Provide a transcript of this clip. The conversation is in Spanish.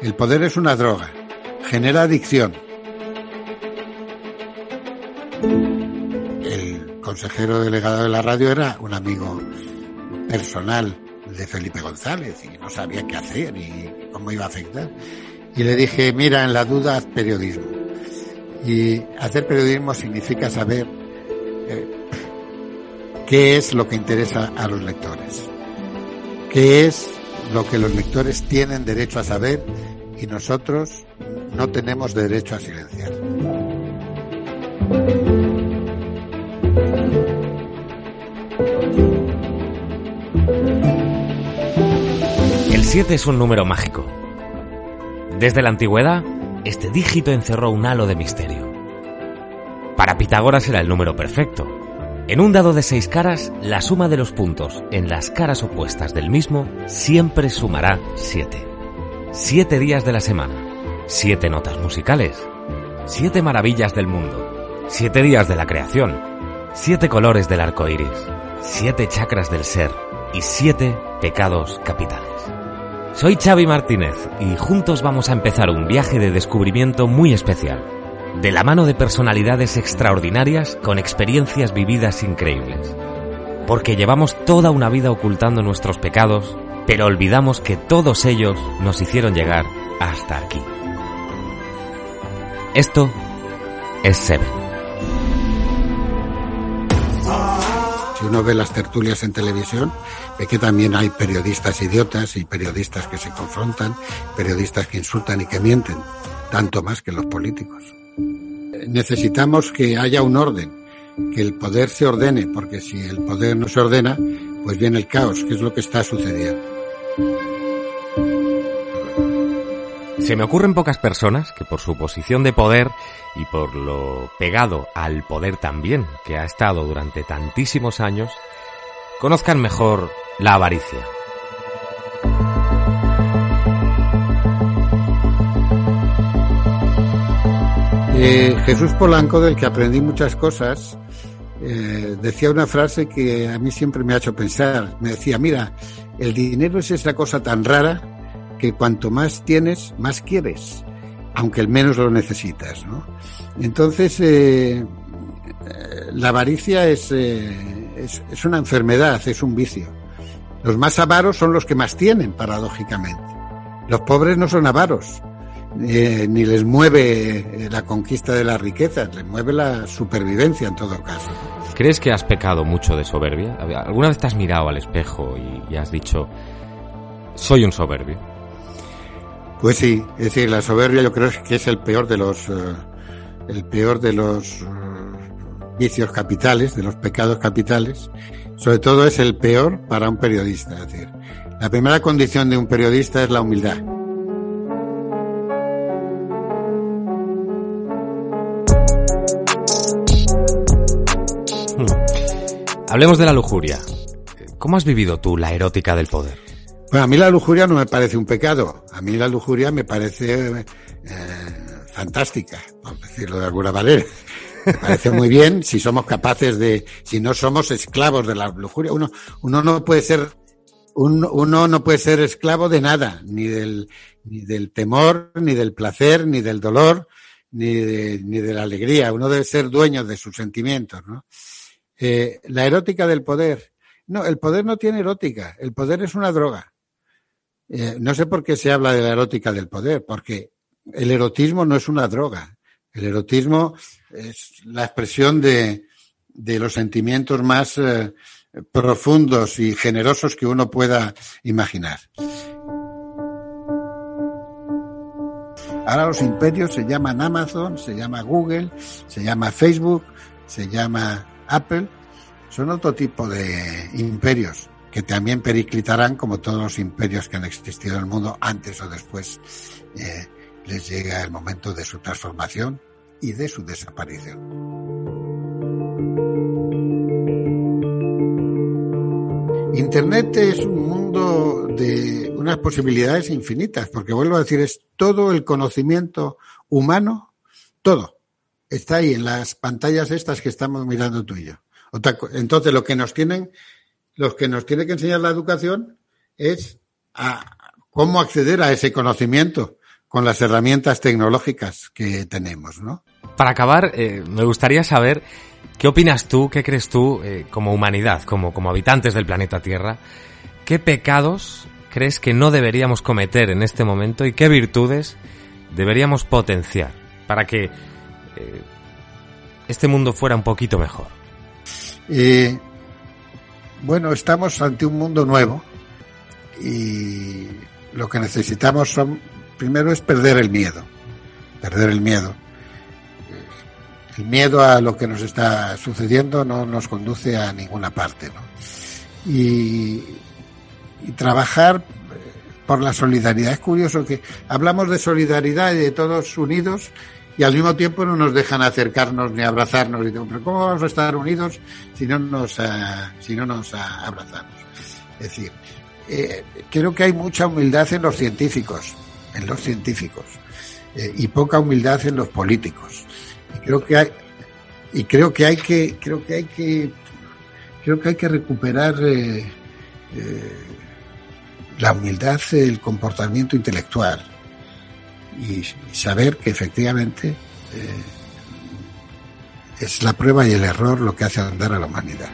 El poder es una droga, genera adicción. El consejero delegado de la radio era un amigo personal de Felipe González y no sabía qué hacer y cómo iba a afectar. Y le dije, mira, en la duda haz periodismo. Y hacer periodismo significa saber eh, qué es lo que interesa a los lectores, qué es lo que los lectores tienen derecho a saber y nosotros no tenemos derecho a silenciar. El 7 es un número mágico. Desde la antigüedad, este dígito encerró un halo de misterio. Para Pitágoras era el número perfecto. En un dado de seis caras, la suma de los puntos en las caras opuestas del mismo siempre sumará 7. Siete días de la semana, siete notas musicales, siete maravillas del mundo, siete días de la creación, siete colores del arco iris, siete chakras del ser. Y siete pecados capitales. Soy Xavi Martínez y juntos vamos a empezar un viaje de descubrimiento muy especial, de la mano de personalidades extraordinarias con experiencias vividas increíbles. Porque llevamos toda una vida ocultando nuestros pecados, pero olvidamos que todos ellos nos hicieron llegar hasta aquí. Esto es Seven. Si uno ve las tertulias en televisión, ve que también hay periodistas idiotas y periodistas que se confrontan, periodistas que insultan y que mienten, tanto más que los políticos. Necesitamos que haya un orden, que el poder se ordene, porque si el poder no se ordena, pues viene el caos, que es lo que está sucediendo. Se me ocurren pocas personas que por su posición de poder y por lo pegado al poder también que ha estado durante tantísimos años, conozcan mejor la avaricia. Eh, Jesús Polanco, del que aprendí muchas cosas, eh, decía una frase que a mí siempre me ha hecho pensar. Me decía, mira, el dinero es esa cosa tan rara que cuanto más tienes, más quieres, aunque el menos lo necesitas. Entonces, eh, la avaricia eh, es, es una enfermedad, es un vicio. Los más avaros son los que más tienen, paradójicamente. Los pobres no son avaros, eh, ni les mueve eh, la conquista de las riquezas, les mueve la supervivencia en todo caso. ¿Crees que has pecado mucho de soberbia? ¿Alguna vez te has mirado al espejo y, y has dicho, soy un soberbio? Pues sí, es decir, la soberbia yo creo que es el peor de los, eh, el peor de los eh, vicios capitales, de los pecados capitales. Sobre todo es el peor para un periodista. Es decir, la primera condición de un periodista es la humildad. Hablemos de la lujuria. ¿Cómo has vivido tú la erótica del poder? Bueno, a mí la lujuria no me parece un pecado. A mí la lujuria me parece eh, fantástica, por decirlo de alguna manera. Me parece muy bien si somos capaces de, si no somos esclavos de la lujuria. Uno, uno no puede ser, uno, uno no puede ser esclavo de nada, ni del, ni del temor, ni del placer, ni del dolor, ni de, ni de la alegría. Uno debe ser dueño de sus sentimientos, ¿no? Eh, la erótica del poder. No, el poder no tiene erótica. El poder es una droga. Eh, no sé por qué se habla de la erótica del poder, porque el erotismo no es una droga. El erotismo es la expresión de, de los sentimientos más eh, profundos y generosos que uno pueda imaginar. Ahora los imperios se llaman Amazon, se llama Google, se llama Facebook, se llama Apple. Son otro tipo de imperios que también periclitarán como todos los imperios que han existido en el mundo antes o después eh, les llega el momento de su transformación y de su desaparición. Internet es un mundo de unas posibilidades infinitas, porque vuelvo a decir, es todo el conocimiento humano, todo. Está ahí en las pantallas estas que estamos mirando tú y yo. Entonces, lo que nos tienen, los que nos tiene que enseñar la educación es a cómo acceder a ese conocimiento, con las herramientas tecnológicas que tenemos, ¿no? Para acabar, eh, me gustaría saber qué opinas tú, qué crees tú, eh, como humanidad, como, como habitantes del planeta Tierra, qué pecados crees que no deberíamos cometer en este momento y qué virtudes deberíamos potenciar para que eh, este mundo fuera un poquito mejor. bueno, estamos ante un mundo nuevo y lo que necesitamos son primero es perder el miedo, perder el miedo. El miedo a lo que nos está sucediendo no nos conduce a ninguna parte, ¿no? Y, y trabajar por la solidaridad. Es curioso que hablamos de solidaridad y de todos unidos y al mismo tiempo no nos dejan acercarnos ni abrazarnos. Y pero ¿cómo vamos a estar unidos si no nos, uh, si no nos uh, abrazamos? Es decir, eh, creo que hay mucha humildad en los científicos en los científicos eh, y poca humildad en los políticos. Y creo que hay y creo que hay que creo que hay que creo que hay que recuperar eh, eh, la humildad el comportamiento intelectual y, saber que efectivamente es la prueba y el error lo que hace andar a la humanidad.